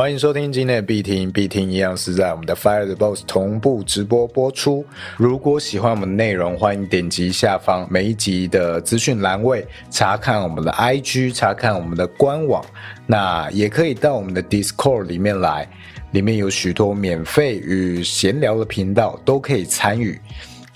欢迎收听今天的必听，必听一样是在我们的 Fire the Boss 同步直播播出。如果喜欢我们的内容，欢迎点击下方每一集的资讯栏位，查看我们的 IG，查看我们的官网。那也可以到我们的 Discord 里面来，里面有许多免费与闲聊的频道，都可以参与。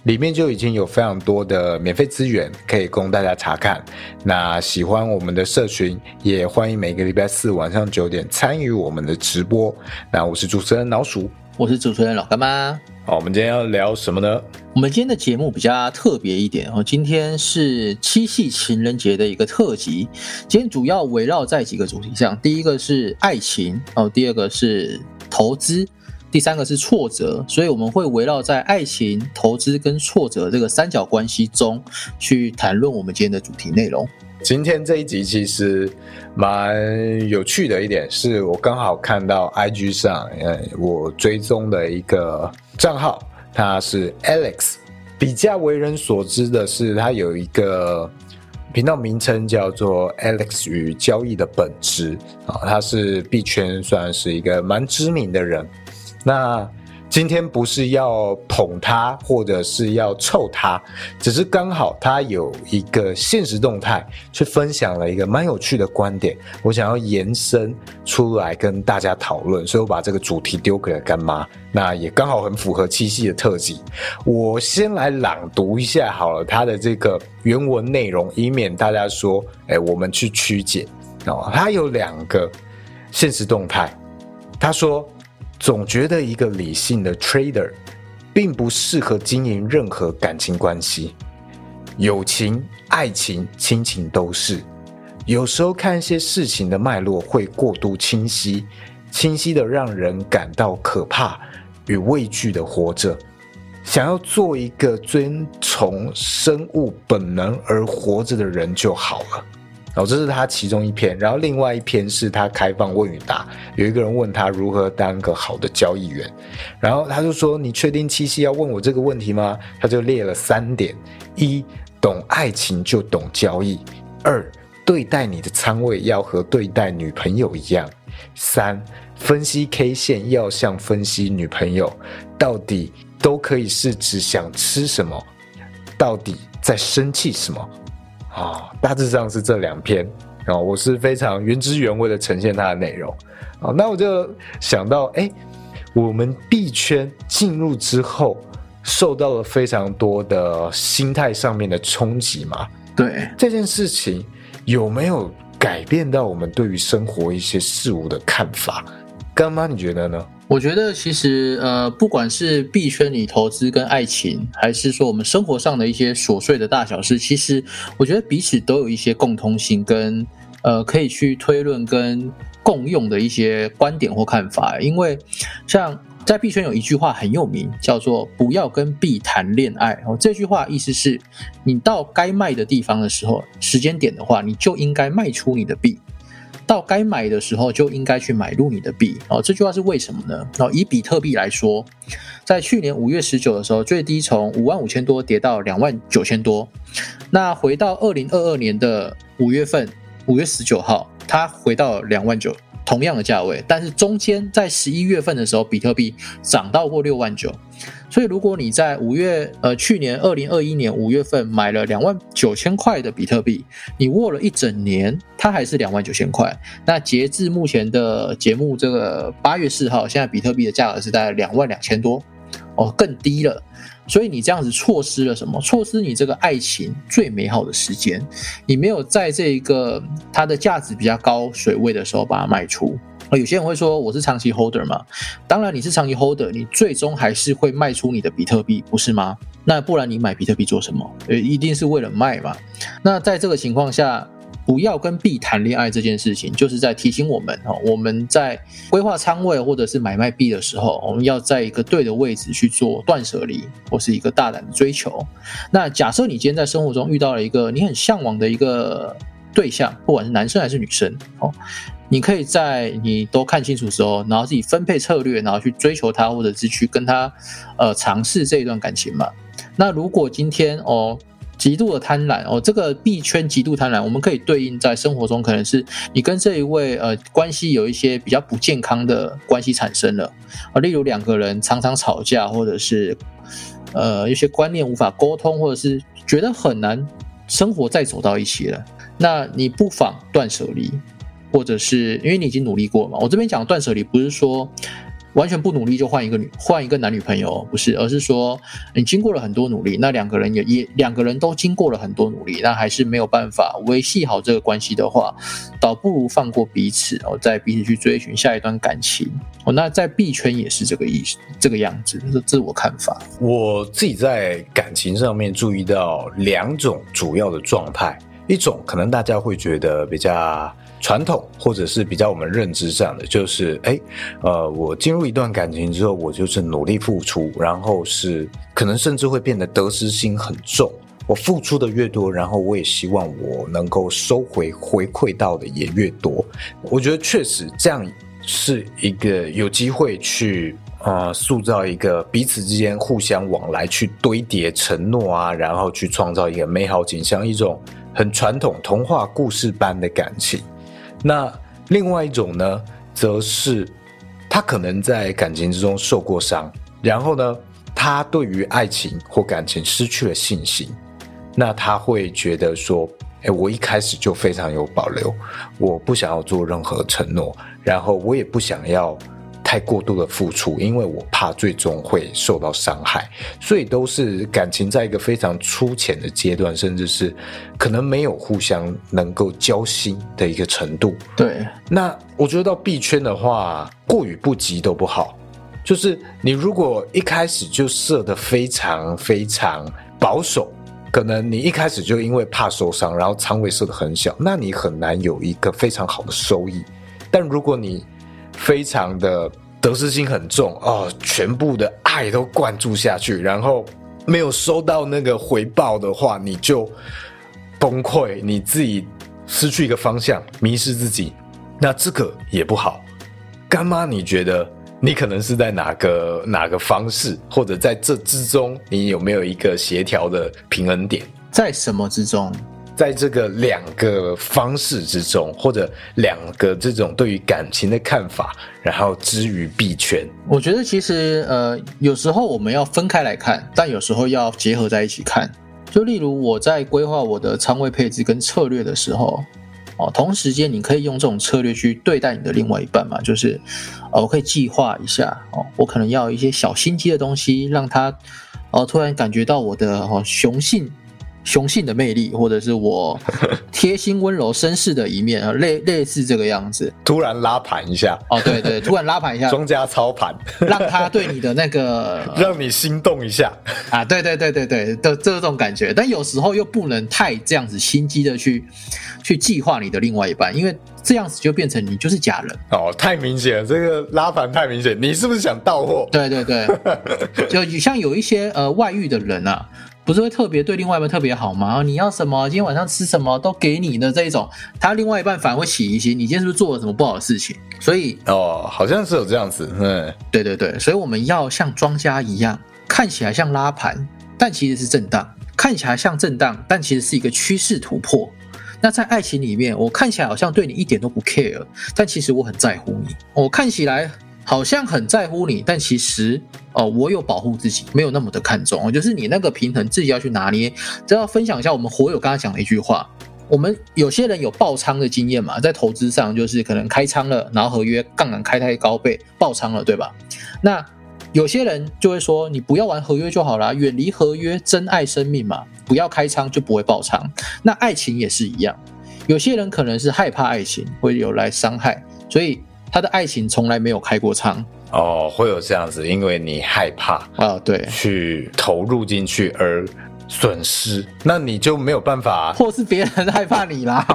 里面就已经有非常多的免费资源可以供大家查看。那喜欢我们的社群，也欢迎每个礼拜四晚上九点参与我们的直播。那我是主持人老鼠，我是主持人老干妈。好，我们今天要聊什么呢？我们今天的节目比较特别一点哦，今天是七夕情人节的一个特辑。今天主要围绕在几个主题上，第一个是爱情哦，第二个是投资。第三个是挫折，所以我们会围绕在爱情、投资跟挫折这个三角关系中去谈论我们今天的主题内容。今天这一集其实蛮有趣的一点是，我刚好看到 IG 上，呃，我追踪的一个账号，他是 Alex。比较为人所知的是，他有一个频道名称叫做 Alex 与交易的本质啊，他是币圈算是一个蛮知名的人。那今天不是要捧他，或者是要臭他，只是刚好他有一个现实动态，去分享了一个蛮有趣的观点，我想要延伸出来跟大家讨论，所以我把这个主题丢给了干妈。那也刚好很符合七夕的特辑，我先来朗读一下好了，他的这个原文内容，以免大家说，哎，我们去曲解哦。他有两个现实动态，他说。总觉得一个理性的 trader，并不适合经营任何感情关系，友情、爱情、亲情都是。有时候看一些事情的脉络会过度清晰，清晰的让人感到可怕与畏惧的活着，想要做一个遵从生物本能而活着的人就好了。然后这是他其中一篇，然后另外一篇是他开放问与答，有一个人问他如何当个好的交易员，然后他就说：“你确定七夕要问我这个问题吗？”他就列了三点：一，懂爱情就懂交易；二，对待你的仓位要和对待女朋友一样；三，分析 K 线要像分析女朋友，到底都可以是指想吃什么，到底在生气什么。啊，大致上是这两篇啊，我是非常原汁原味的呈现它的内容啊。那我就想到，哎，我们币圈进入之后，受到了非常多的心态上面的冲击嘛。对这件事情，有没有改变到我们对于生活一些事物的看法？干妈，你觉得呢？我觉得其实呃，不管是币圈里投资跟爱情，还是说我们生活上的一些琐碎的大小事，其实我觉得彼此都有一些共通性，跟呃可以去推论跟共用的一些观点或看法。因为像在币圈有一句话很有名，叫做“不要跟币谈恋爱”。哦，这句话意思是你到该卖的地方的时候，时间点的话，你就应该卖出你的币。到该买的时候就应该去买入你的币哦。这句话是为什么呢？哦，以比特币来说，在去年五月十九的时候，最低从五万五千多跌到两万九千多。那回到二零二二年的五月份，五月十九号，它回到两万九。同样的价位，但是中间在十一月份的时候，比特币涨到过六万九，所以如果你在五月呃去年二零二一年五月份买了两万九千块的比特币，你握了一整年，它还是两万九千块。那截至目前的节目这个八月四号，现在比特币的价格是在两万两千多，哦，更低了。所以你这样子错失了什么？错失你这个爱情最美好的时间，你没有在这一个它的价值比较高水位的时候把它卖出。有些人会说我是长期 holder 嘛，当然你是长期 holder，你最终还是会卖出你的比特币，不是吗？那不然你买比特币做什么？呃，一定是为了卖嘛。那在这个情况下。不要跟币谈恋爱这件事情，就是在提醒我们哦，我们在规划仓位或者是买卖币的时候，我们要在一个对的位置去做断舍离，或是一个大胆的追求。那假设你今天在生活中遇到了一个你很向往的一个对象，不管是男生还是女生，哦，你可以在你都看清楚之后，然后自己分配策略，然后去追求他，或者是去跟他呃尝试这一段感情嘛。那如果今天哦。极度的贪婪哦，这个币圈极度贪婪，我们可以对应在生活中，可能是你跟这一位呃关系有一些比较不健康的关系产生了啊，例如两个人常常吵架，或者是呃一些观念无法沟通，或者是觉得很难生活再走到一起了，那你不妨断舍离，或者是因为你已经努力过嘛，我这边讲断舍离不是说。完全不努力就换一个女换一个男女朋友不是，而是说你经过了很多努力，那两个人也也两个人都经过了很多努力，那还是没有办法维系好这个关系的话，倒不如放过彼此哦，在彼此去追寻下一段感情哦。那在币圈也是这个意思，这个样子，这是我看法。我自己在感情上面注意到两种主要的状态，一种可能大家会觉得比较。传统或者是比较我们认知上的，就是哎，呃，我进入一段感情之后，我就是努力付出，然后是可能甚至会变得得失心很重。我付出的越多，然后我也希望我能够收回回馈到的也越多。我觉得确实这样是一个有机会去呃塑造一个彼此之间互相往来，去堆叠承诺啊，然后去创造一个美好景象，一种很传统童话故事般的感情。那另外一种呢，则是他可能在感情之中受过伤，然后呢，他对于爱情或感情失去了信心，那他会觉得说，哎，我一开始就非常有保留，我不想要做任何承诺，然后我也不想要。太过度的付出，因为我怕最终会受到伤害，所以都是感情在一个非常粗浅的阶段，甚至是可能没有互相能够交心的一个程度。对，那我觉得到币圈的话，过与不及都不好。就是你如果一开始就设的非常非常保守，可能你一开始就因为怕受伤，然后仓位设的很小，那你很难有一个非常好的收益。但如果你非常的得失心很重哦，全部的爱都灌注下去，然后没有收到那个回报的话，你就崩溃，你自己失去一个方向，迷失自己，那这个也不好。干妈，你觉得你可能是在哪个哪个方式，或者在这之中，你有没有一个协调的平衡点？在什么之中？在这个两个方式之中，或者两个这种对于感情的看法，然后之于币圈，我觉得其实呃，有时候我们要分开来看，但有时候要结合在一起看。就例如我在规划我的仓位配置跟策略的时候，哦，同时间你可以用这种策略去对待你的另外一半嘛，就是呃，我可以计划一下哦，我可能要一些小心机的东西，让他哦突然感觉到我的哦雄性。雄性的魅力，或者是我 贴心温柔绅士的一面啊，类类似这个样子。突然拉盘一下，哦，对对，突然拉盘一下，庄家操盘，让他对你的那个，让你心动一下啊，对对对对对的这种感觉。但有时候又不能太这样子心机的去去计划你的另外一半，因为这样子就变成你就是假人哦，太明显了，这个拉盘太明显，你是不是想到货？对对对，就像有一些呃外遇的人啊。不是会特别对另外一半特别好吗？你要什么，今天晚上吃什么都给你的这一种，他另外一半反而会起疑心，你今天是不是做了什么不好的事情？所以哦，好像是有这样子，嗯，对对对，所以我们要像庄家一样，看起来像拉盘，但其实是震荡；看起来像震荡，但其实是一个趋势突破。那在爱情里面，我看起来好像对你一点都不 care，但其实我很在乎你。我看起来。好像很在乎你，但其实哦，我有保护自己，没有那么的看重。哦就是你那个平衡自己要去拿捏。这要分享一下，我们火友刚刚讲的一句话：我们有些人有爆仓的经验嘛，在投资上就是可能开仓了，然后合约杠杆开太高被爆仓了，对吧？那有些人就会说，你不要玩合约就好了，远离合约，珍爱生命嘛，不要开仓就不会爆仓。那爱情也是一样，有些人可能是害怕爱情会有来伤害，所以。他的爱情从来没有开过仓哦，会有这样子，因为你害怕啊，对，去投入进去而损失，那你就没有办法，或是别人害怕你啦，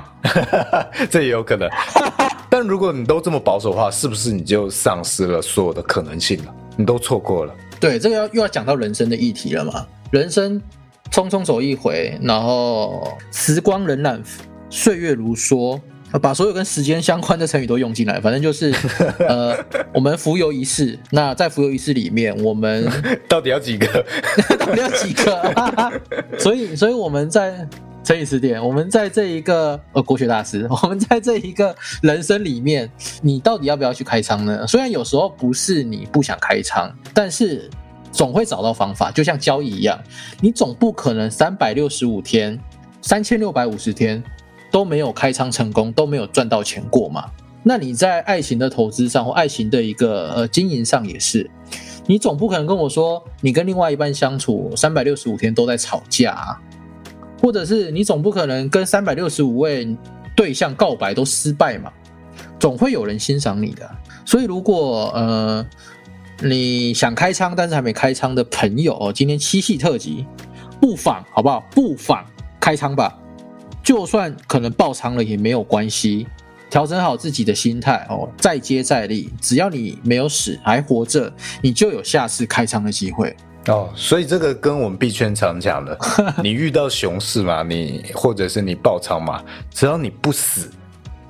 这也有可能。但如果你都这么保守的话，是不是你就丧失了所有的可能性了？你都错过了。对，这个要又要讲到人生的议题了嘛？人生匆匆走一回，然后时光荏苒，岁月如梭。把所有跟时间相关的成语都用进来，反正就是呃，我们浮游一世。那在浮游一世里面，我们 到底要几个？到底要几个？所以，所以我们在成语词典，我们在这一个呃国学大师，我们在这一个人生里面，你到底要不要去开仓呢？虽然有时候不是你不想开仓，但是总会找到方法，就像交易一样，你总不可能三百六十五天、三千六百五十天。都没有开仓成功，都没有赚到钱过嘛？那你在爱情的投资上或爱情的一个呃经营上也是，你总不可能跟我说你跟另外一半相处三百六十五天都在吵架，或者是你总不可能跟三百六十五位对象告白都失败嘛？总会有人欣赏你的。所以如果呃你想开仓但是还没开仓的朋友哦，今天七夕特辑，不妨好不好？不妨开仓吧。就算可能爆仓了也没有关系，调整好自己的心态哦，再接再厉。只要你没有死还活着，你就有下次开仓的机会哦。所以这个跟我们币圈常讲的，你遇到熊市嘛，你或者是你爆仓嘛，只要你不死，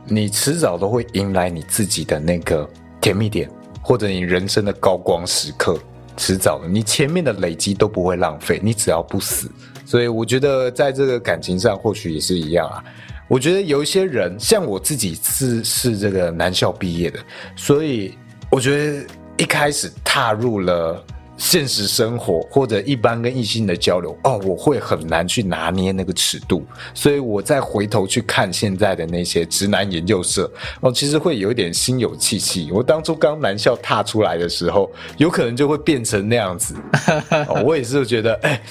你迟早都会迎来你自己的那个甜蜜点，或者你人生的高光时刻。迟早的，你前面的累积都不会浪费，你只要不死。所以我觉得在这个感情上或许也是一样啊。我觉得有一些人，像我自己是是这个男校毕业的，所以我觉得一开始踏入了现实生活或者一般跟异性的交流，哦，我会很难去拿捏那个尺度。所以我再回头去看现在的那些直男研究社，哦，其实会有一点心有戚戚。我当初刚男校踏出来的时候，有可能就会变成那样子。我也是觉得，哎。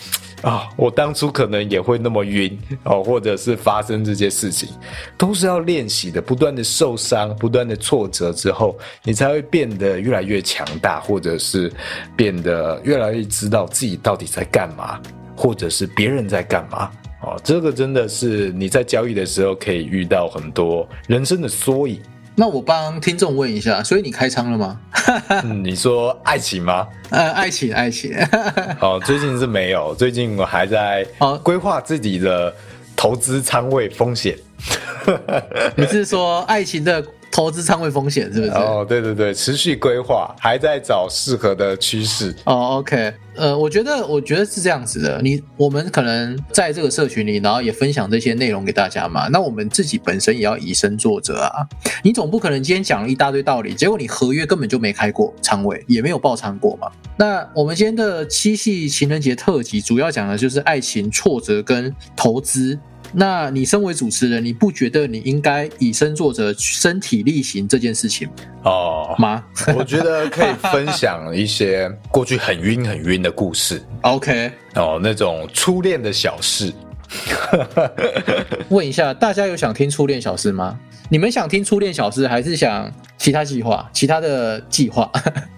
啊，我当初可能也会那么晕哦，或者是发生这些事情，都是要练习的，不断的受伤，不断的挫折之后，你才会变得越来越强大，或者是变得越来越知道自己到底在干嘛，或者是别人在干嘛。哦，这个真的是你在交易的时候可以遇到很多人生的缩影。那我帮听众问一下，所以你开仓了吗？你说爱情吗？呃，爱情，爱情。哦，最近是没有，最近我还在规划自己的投资仓位风险。你是说爱情的？投资仓位风险是不是？哦，对对对，持续规划，还在找适合的趋势。哦，OK，呃，我觉得，我觉得是这样子的。你我们可能在这个社群里，然后也分享这些内容给大家嘛。那我们自己本身也要以身作则啊。你总不可能今天讲了一大堆道理，结果你合约根本就没开过仓位，也没有爆仓过嘛。那我们今天的七夕情人节特辑，主要讲的就是爱情挫折跟投资。那你身为主持人，你不觉得你应该以身作则、身体力行这件事情哦吗？我觉得可以分享一些过去很晕、很晕的故事。OK，哦，那种初恋的小事。问一下，大家有想听初恋小事吗？你们想听初恋小事，还是想其他计划？其他的计划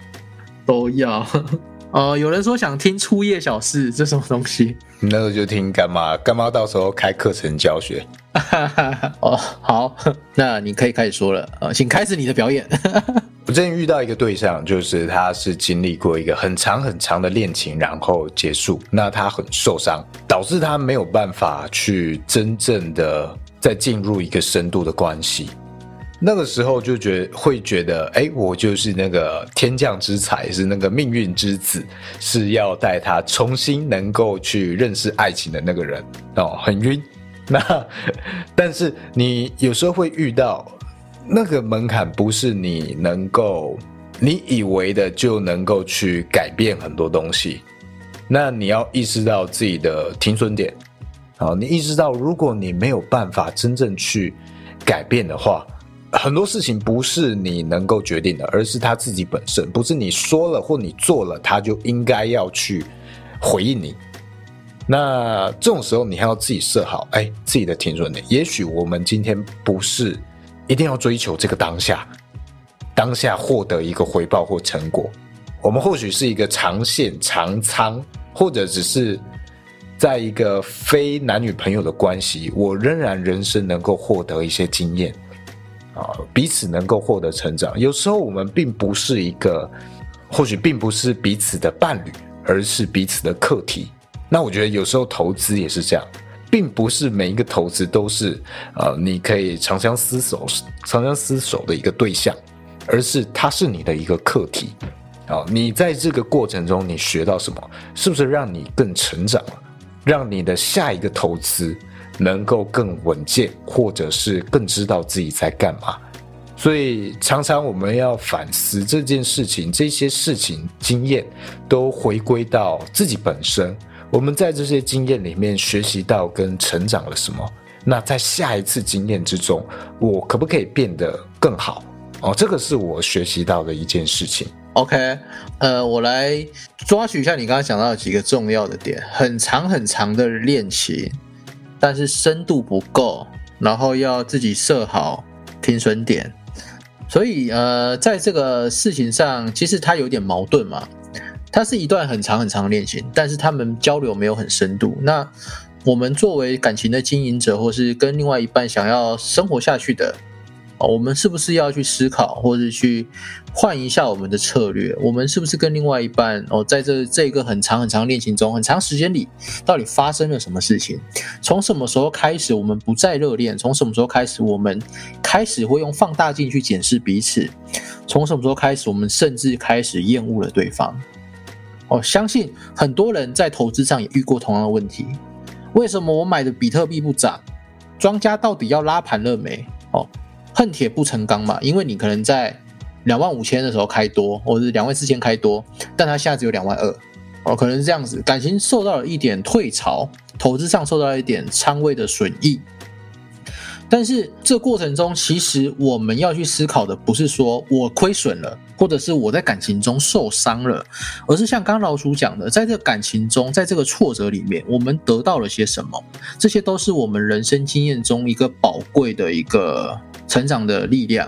都要。哦，有人说想听初夜小事，这什么东西？那个就听干妈，干妈到时候开课程教学。哦，好，那你可以开始说了呃，请开始你的表演。我最近遇到一个对象，就是他是经历过一个很长很长的恋情，然后结束，那他很受伤，导致他没有办法去真正的再进入一个深度的关系。那个时候就觉会觉得，哎，我就是那个天降之才，是那个命运之子，是要带他重新能够去认识爱情的那个人哦，很晕。那 但是你有时候会遇到那个门槛，不是你能够你以为的就能够去改变很多东西。那你要意识到自己的停损点，好，你意识到如果你没有办法真正去改变的话。很多事情不是你能够决定的，而是他自己本身，不是你说了或你做了，他就应该要去回应你。那这种时候，你还要自己设好，哎，自己的停损点。也许我们今天不是一定要追求这个当下，当下获得一个回报或成果，我们或许是一个长线长仓，或者只是在一个非男女朋友的关系，我仍然人生能够获得一些经验。啊，彼此能够获得成长。有时候我们并不是一个，或许并不是彼此的伴侣，而是彼此的课题。那我觉得有时候投资也是这样，并不是每一个投资都是呃你可以长相厮守、长相厮守的一个对象，而是它是你的一个课题。啊，你在这个过程中你学到什么？是不是让你更成长了？让你的下一个投资能够更稳健，或者是更知道自己在干嘛？所以常常我们要反思这件事情，这些事情经验都回归到自己本身。我们在这些经验里面学习到跟成长了什么？那在下一次经验之中，我可不可以变得更好？哦，这个是我学习到的一件事情。OK，呃，我来抓取一下你刚刚讲到几个重要的点：很长很长的练习，但是深度不够，然后要自己设好停损点。所以，呃，在这个事情上，其实它有点矛盾嘛。它是一段很长很长的恋情，但是他们交流没有很深度。那我们作为感情的经营者，或是跟另外一半想要生活下去的。我们是不是要去思考，或者去换一下我们的策略？我们是不是跟另外一半哦，在这这个很长很长恋情中，很长时间里，到底发生了什么事情？从什么时候开始，我们不再热恋？从什么时候开始，我们开始会用放大镜去检视彼此？从什么时候开始，我们甚至开始厌恶了对方？哦，相信很多人在投资上也遇过同样的问题。为什么我买的比特币不涨？庄家到底要拉盘了没？哦。恨铁不成钢嘛，因为你可能在两万五千的时候开多，或者是两万四千开多，但它现在只有两万二，哦，可能是这样子，感情受到了一点退潮，投资上受到了一点仓位的损益。但是这过程中，其实我们要去思考的不是说我亏损了，或者是我在感情中受伤了，而是像刚老鼠讲的，在这感情中，在这个挫折里面，我们得到了些什么？这些都是我们人生经验中一个宝贵的一个成长的力量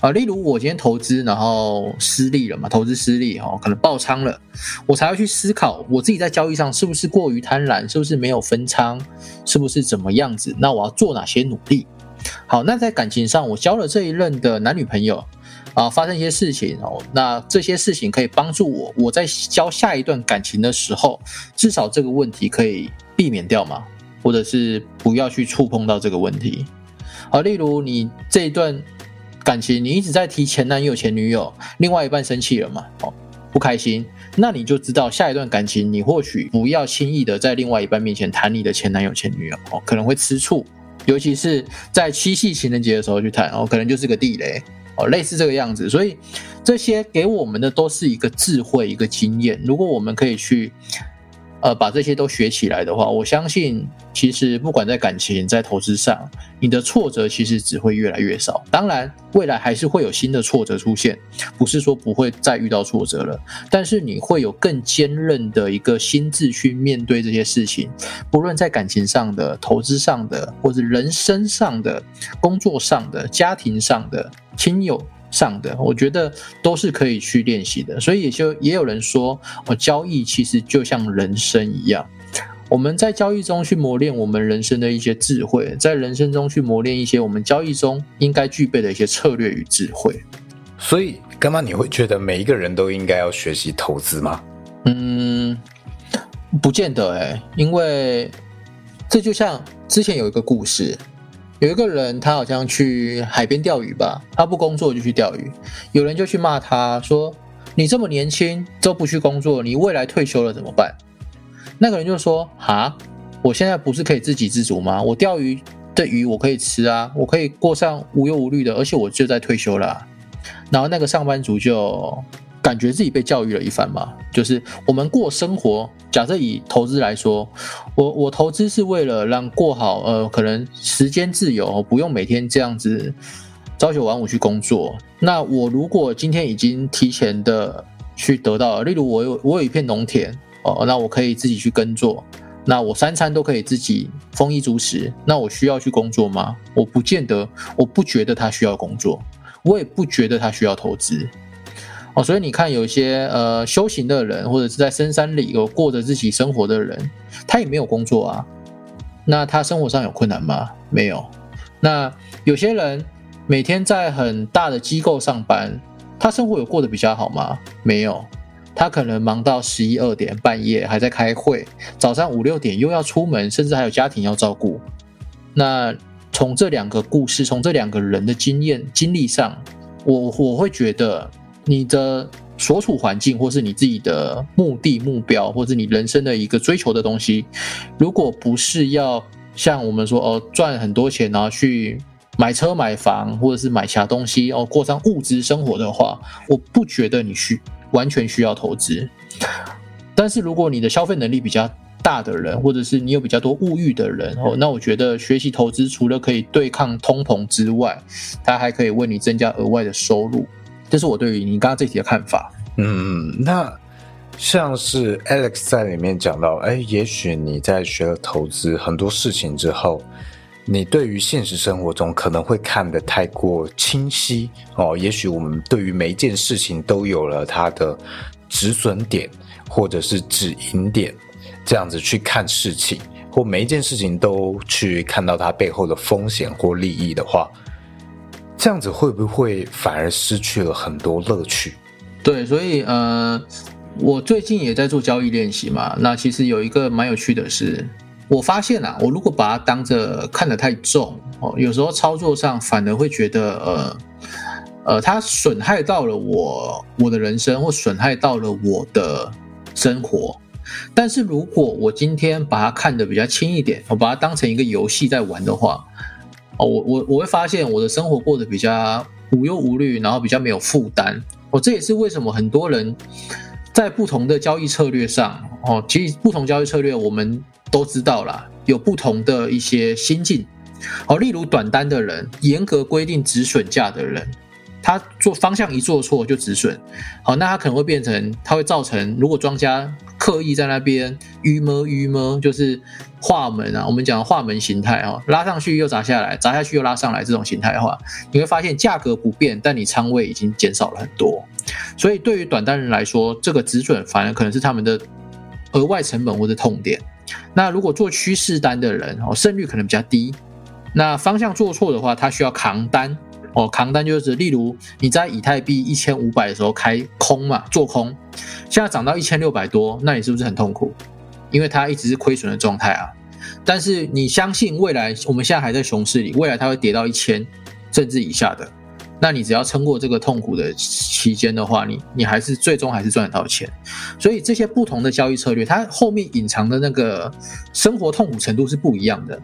啊。例如我今天投资，然后失利了嘛，投资失利哈，可能爆仓了，我才要去思考我自己在交易上是不是过于贪婪，是不是没有分仓，是不是怎么样子？那我要做哪些努力？好，那在感情上，我交了这一任的男女朋友，啊，发生一些事情哦，那这些事情可以帮助我，我在交下一段感情的时候，至少这个问题可以避免掉嘛，或者是不要去触碰到这个问题。好，例如你这一段感情，你一直在提前男友、前女友，另外一半生气了嘛，哦，不开心，那你就知道下一段感情，你或许不要轻易的在另外一半面前谈你的前男友、前女友，哦，可能会吃醋。尤其是在七夕情人节的时候去谈，哦，可能就是个地雷，哦，类似这个样子。所以这些给我们的都是一个智慧，一个经验。如果我们可以去。呃，把这些都学起来的话，我相信其实不管在感情、在投资上，你的挫折其实只会越来越少。当然，未来还是会有新的挫折出现，不是说不会再遇到挫折了。但是你会有更坚韧的一个心智去面对这些事情，不论在感情上的、投资上的，或者人生上的、工作上的、家庭上的、亲友。上的，我觉得都是可以去练习的，所以也就也有人说，哦，交易其实就像人生一样，我们在交易中去磨练我们人生的一些智慧，在人生中去磨练一些我们交易中应该具备的一些策略与智慧。所以，干嘛你会觉得每一个人都应该要学习投资吗？嗯，不见得哎，因为这就像之前有一个故事。有一个人，他好像去海边钓鱼吧，他不工作就去钓鱼。有人就去骂他说：“你这么年轻都不去工作，你未来退休了怎么办？”那个人就说：“哈，我现在不是可以自给自足吗？我钓鱼的鱼我可以吃啊，我可以过上无忧无虑的，而且我就在退休了。”然后那个上班族就。感觉自己被教育了一番嘛，就是我们过生活。假设以投资来说，我我投资是为了让过好，呃，可能时间自由，不用每天这样子朝九晚五去工作。那我如果今天已经提前的去得到，例如我有我有一片农田哦，那我可以自己去耕作，那我三餐都可以自己丰衣足食。那我需要去工作吗？我不见得，我不觉得他需要工作，我也不觉得他需要投资。所以你看，有些呃修行的人，或者是在深山里有过着自己生活的人，他也没有工作啊。那他生活上有困难吗？没有。那有些人每天在很大的机构上班，他生活有过得比较好吗？没有。他可能忙到十一二点半夜还在开会，早上五六点又要出门，甚至还有家庭要照顾。那从这两个故事，从这两个人的经验经历上，我我会觉得你的所处环境，或是你自己的目的目标，或是你人生的一个追求的东西，如果不是要像我们说哦赚很多钱，然后去买车买房，或者是买其他东西哦过上物质生活的话，我不觉得你需完全需要投资。但是如果你的消费能力比较，大的人，或者是你有比较多物欲的人哦，那我觉得学习投资除了可以对抗通膨之外，它还可以为你增加额外的收入。这是我对于你刚刚这题的看法。嗯，那像是 Alex 在里面讲到，哎，也许你在学了投资很多事情之后，你对于现实生活中可能会看得太过清晰哦。也许我们对于每一件事情都有了它的止损点或者是止盈点。这样子去看事情，或每一件事情都去看到它背后的风险或利益的话，这样子会不会反而失去了很多乐趣？对，所以呃，我最近也在做交易练习嘛。那其实有一个蛮有趣的是，我发现啊，我如果把它当着看得太重哦，有时候操作上反而会觉得呃呃，它损害到了我我的人生，或损害到了我的生活。但是如果我今天把它看得比较轻一点，我把它当成一个游戏在玩的话，哦，我我我会发现我的生活过得比较无忧无虑，然后比较没有负担。哦，这也是为什么很多人在不同的交易策略上，哦，其实不同交易策略我们都知道啦，有不同的一些心境。哦，例如短单的人，严格规定止损价的人。他做方向一做错就止损，好，那他可能会变成，他会造成，如果庄家刻意在那边预摸预摸，就是画门啊，我们讲画门形态啊，拉上去又砸下来，砸下去又拉上来这种形态的话，你会发现价格不变，但你仓位已经减少了很多。所以对于短单人来说，这个止损反而可能是他们的额外成本或者痛点。那如果做趋势单的人哦，胜率可能比较低。那方向做错的话，他需要扛单。哦，扛单就是，例如你在以太币一千五百的时候开空嘛，做空，现在涨到一千六百多，那你是不是很痛苦？因为它一直是亏损的状态啊。但是你相信未来，我们现在还在熊市里，未来它会跌到一千甚至以下的，那你只要撑过这个痛苦的期间的话，你你还是最终还是赚得到钱。所以这些不同的交易策略，它后面隐藏的那个生活痛苦程度是不一样的。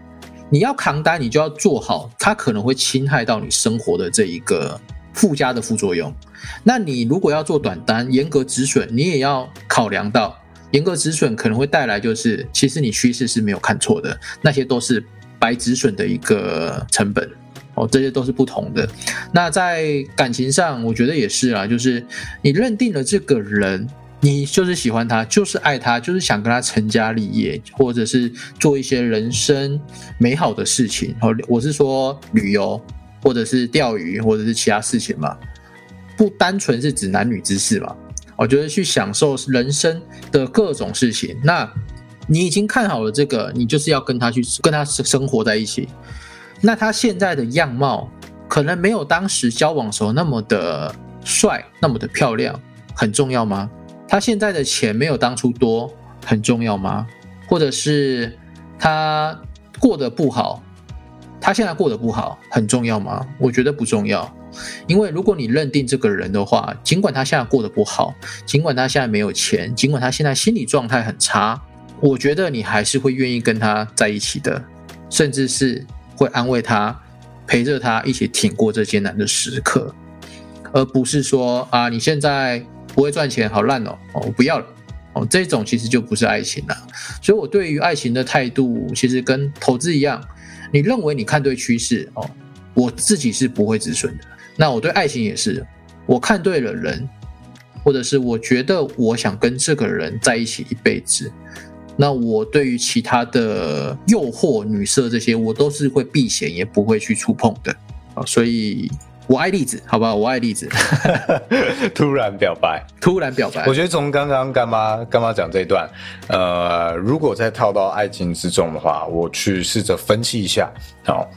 你要扛单，你就要做好，它可能会侵害到你生活的这一个附加的副作用。那你如果要做短单，严格止损，你也要考量到严格止损可能会带来，就是其实你趋势是没有看错的，那些都是白止损的一个成本哦，这些都是不同的。那在感情上，我觉得也是啊，就是你认定了这个人。你就是喜欢他，就是爱他，就是想跟他成家立业，或者是做一些人生美好的事情。哦，我是说旅游，或者是钓鱼，或者是其他事情嘛，不单纯是指男女之事嘛。我觉得去享受人生的各种事情。那你已经看好了这个，你就是要跟他去跟他生活在一起。那他现在的样貌可能没有当时交往时候那么的帅，那么的漂亮，很重要吗？他现在的钱没有当初多，很重要吗？或者是他过得不好，他现在过得不好，很重要吗？我觉得不重要，因为如果你认定这个人的话，尽管他现在过得不好，尽管他现在没有钱，尽管他现在心理状态很差，我觉得你还是会愿意跟他在一起的，甚至是会安慰他，陪着他一起挺过这艰难的时刻，而不是说啊，你现在。不会赚钱，好烂哦！哦，我不要了哦。这种其实就不是爱情了。所以我对于爱情的态度，其实跟投资一样。你认为你看对趋势哦，我自己是不会止损的。那我对爱情也是，我看对了人，或者是我觉得我想跟这个人在一起一辈子，那我对于其他的诱惑、女色这些，我都是会避嫌，也不会去触碰的啊。所以。我爱栗子，好吧，我爱栗子。突然表白，突然表白。我觉得从刚刚干妈干妈讲这一段，呃，如果再套到爱情之中的话，我去试着分析一下。好，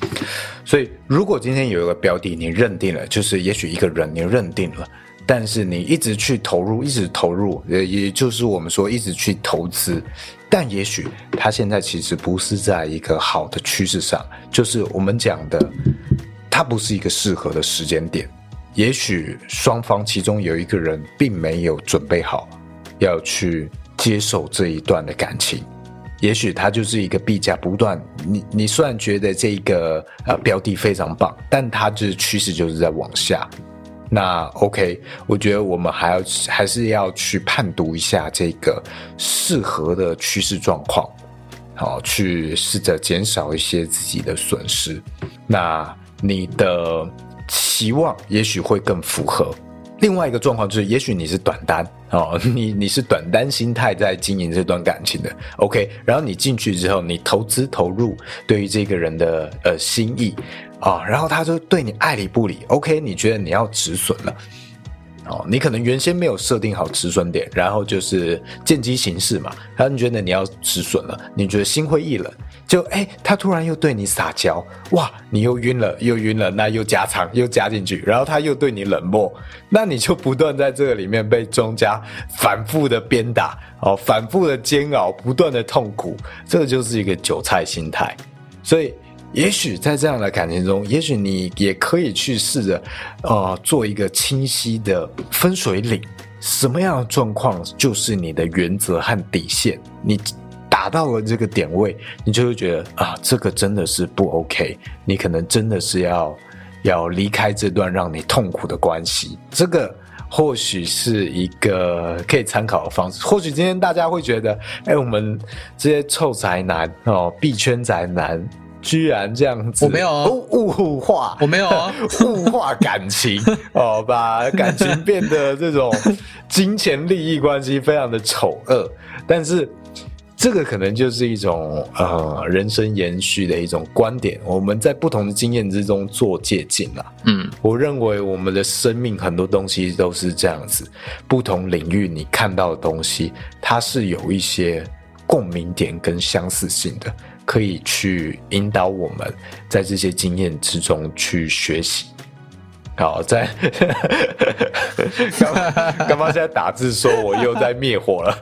所以如果今天有一个标的，你认定了，就是也许一个人你认定了，但是你一直去投入，一直投入，也也就是我们说一直去投资，但也许他现在其实不是在一个好的趋势上，就是我们讲的，它不是一个适合的时间点。也许双方其中有一个人并没有准备好要去接受这一段的感情，也许他就是一个币价不断，你你虽然觉得这个呃标的非常棒，但它就是趋势就是在往下。那 OK，我觉得我们还要还是要去判读一下这个适合的趋势状况，好，去试着减少一些自己的损失。那你的。期望也许会更符合。另外一个状况就是，也许你是短单哦，你你是短单心态在经营这段感情的。OK，然后你进去之后，你投资投入对于这个人的呃心意啊，然后他就对你爱理不理。OK，你觉得你要止损了哦，你可能原先没有设定好止损点，然后就是见机行事嘛，然后你觉得你要止损了，你觉得心灰意冷。就哎，他突然又对你撒娇，哇，你又晕了，又晕了，那又加长，又加进去，然后他又对你冷漠，那你就不断在这个里面被庄家反复的 鞭打，哦，反复的煎熬，不断的痛苦，这就是一个韭菜心态。所以，也许在这样的感情中，也许你也可以去试着，呃，做一个清晰的分水岭，什么样的状况就是你的原则和底线，你。达到了这个点位，你就会觉得啊，这个真的是不 OK，你可能真的是要要离开这段让你痛苦的关系。这个或许是一个可以参考的方式。或许今天大家会觉得，哎，我们这些臭宅男哦，币圈宅男，居然这样子，我没有物化，我没有物化感情哦，把感情变得这种金钱利益关系非常的丑恶，但是。这个可能就是一种呃人生延续的一种观点，我们在不同的经验之中做借鉴啦。嗯，我认为我们的生命很多东西都是这样子，不同领域你看到的东西，它是有一些共鸣点跟相似性的，可以去引导我们在这些经验之中去学习。好，在干嘛？干嘛？现在打字说我又在灭火了，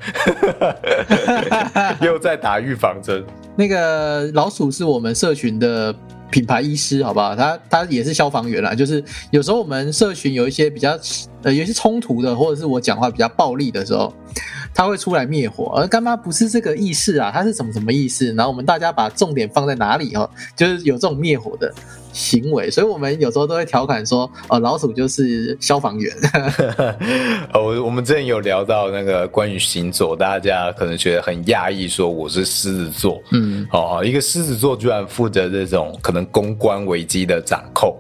又在打预防针。那个老鼠是我们社群的品牌医师，好不好？他他也是消防员啦。就是有时候我们社群有一些比较呃有些冲突的，或者是我讲话比较暴力的时候，他会出来灭火。而干妈不是这个意思啊，他是什么什么意思？然后我们大家把重点放在哪里哦？就是有这种灭火的。行为，所以我们有时候都会调侃说，呃，老鼠就是消防员。我我们之前有聊到那个关于星座，大家可能觉得很讶异，说我是狮子座，嗯，哦，一个狮子座居然负责这种可能公关危机的掌控。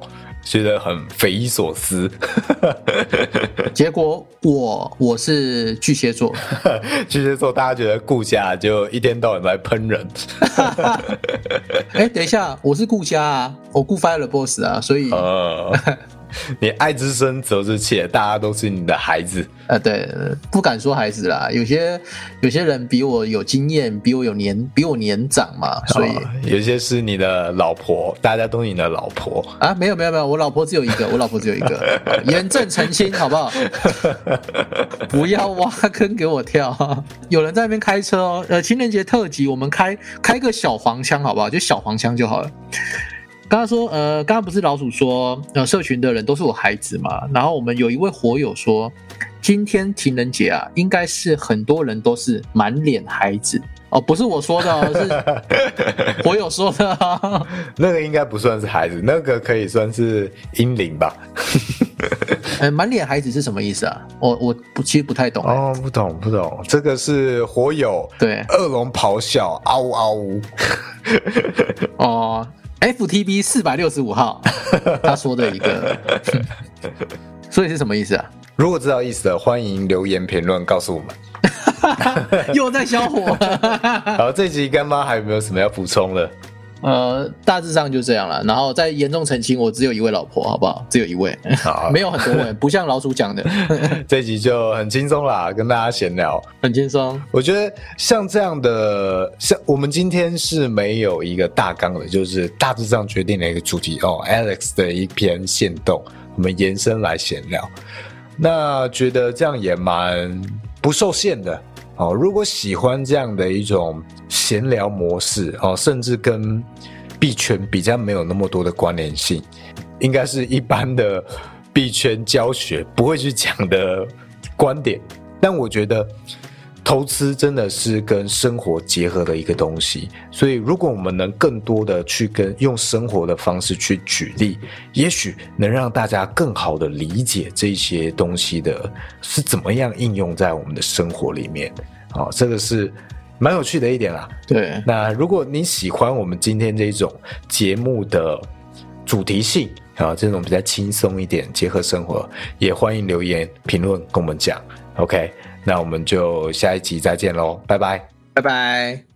觉得很匪夷所思，结果我我是巨蟹座，巨蟹座大家觉得顾家就一天到晚在喷人。哎，等一下，我是顾家啊，我顾 fire 了 boss 啊，所以。你爱之深责之切，大家都是你的孩子。呃，对，不敢说孩子啦，有些有些人比我有经验，比我有年，比我年长嘛，所以有些是你的老婆，大家都是你的老婆啊。没有没有没有，我老婆只有一个，我老婆只有一个，严正澄清好不好？不要挖坑给我跳。有人在那边开车哦，呃，情人节特辑，我们开开个小黄腔好不好？就小黄腔就好了。刚刚说，呃，刚刚不是老鼠说，呃，社群的人都是我孩子嘛？然后我们有一位火友说，今天情人节啊，应该是很多人都是满脸孩子哦，不是我说的，哦是 火友说的。那个应该不算是孩子，那个可以算是婴灵吧？呃，满脸孩子是什么意思啊？我我不其实不太懂哦，不懂不懂，这个是火友对恶龙咆哮，嗷呜嗷呜，哦。FTB 四百六十五号，他说的一个，所以是什么意思啊？如果知道意思的，欢迎留言评论告诉我们。又在消火。好，这集干妈还有没有什么要补充的？呃，大致上就这样了。然后再严重澄清，我只有一位老婆，好不好？只有一位，没有很多位，不像老鼠讲的。这集就很轻松啦，跟大家闲聊，很轻松。我觉得像这样的，像我们今天是没有一个大纲的，就是大致上决定了一个主题哦。Alex 的一篇线动，我们延伸来闲聊。那觉得这样也蛮不受限的哦。如果喜欢这样的一种闲聊模式哦，甚至跟币圈比较没有那么多的关联性，应该是一般的币圈教学不会去讲的观点。但我觉得。投资真的是跟生活结合的一个东西，所以如果我们能更多的去跟用生活的方式去举例，也许能让大家更好的理解这些东西的是怎么样应用在我们的生活里面。哦，这个是蛮有趣的一点啦。对，那如果你喜欢我们今天这种节目的主题性啊，这种比较轻松一点，结合生活，也欢迎留言评论跟我们讲。OK。那我们就下一集再见喽，拜拜，拜拜。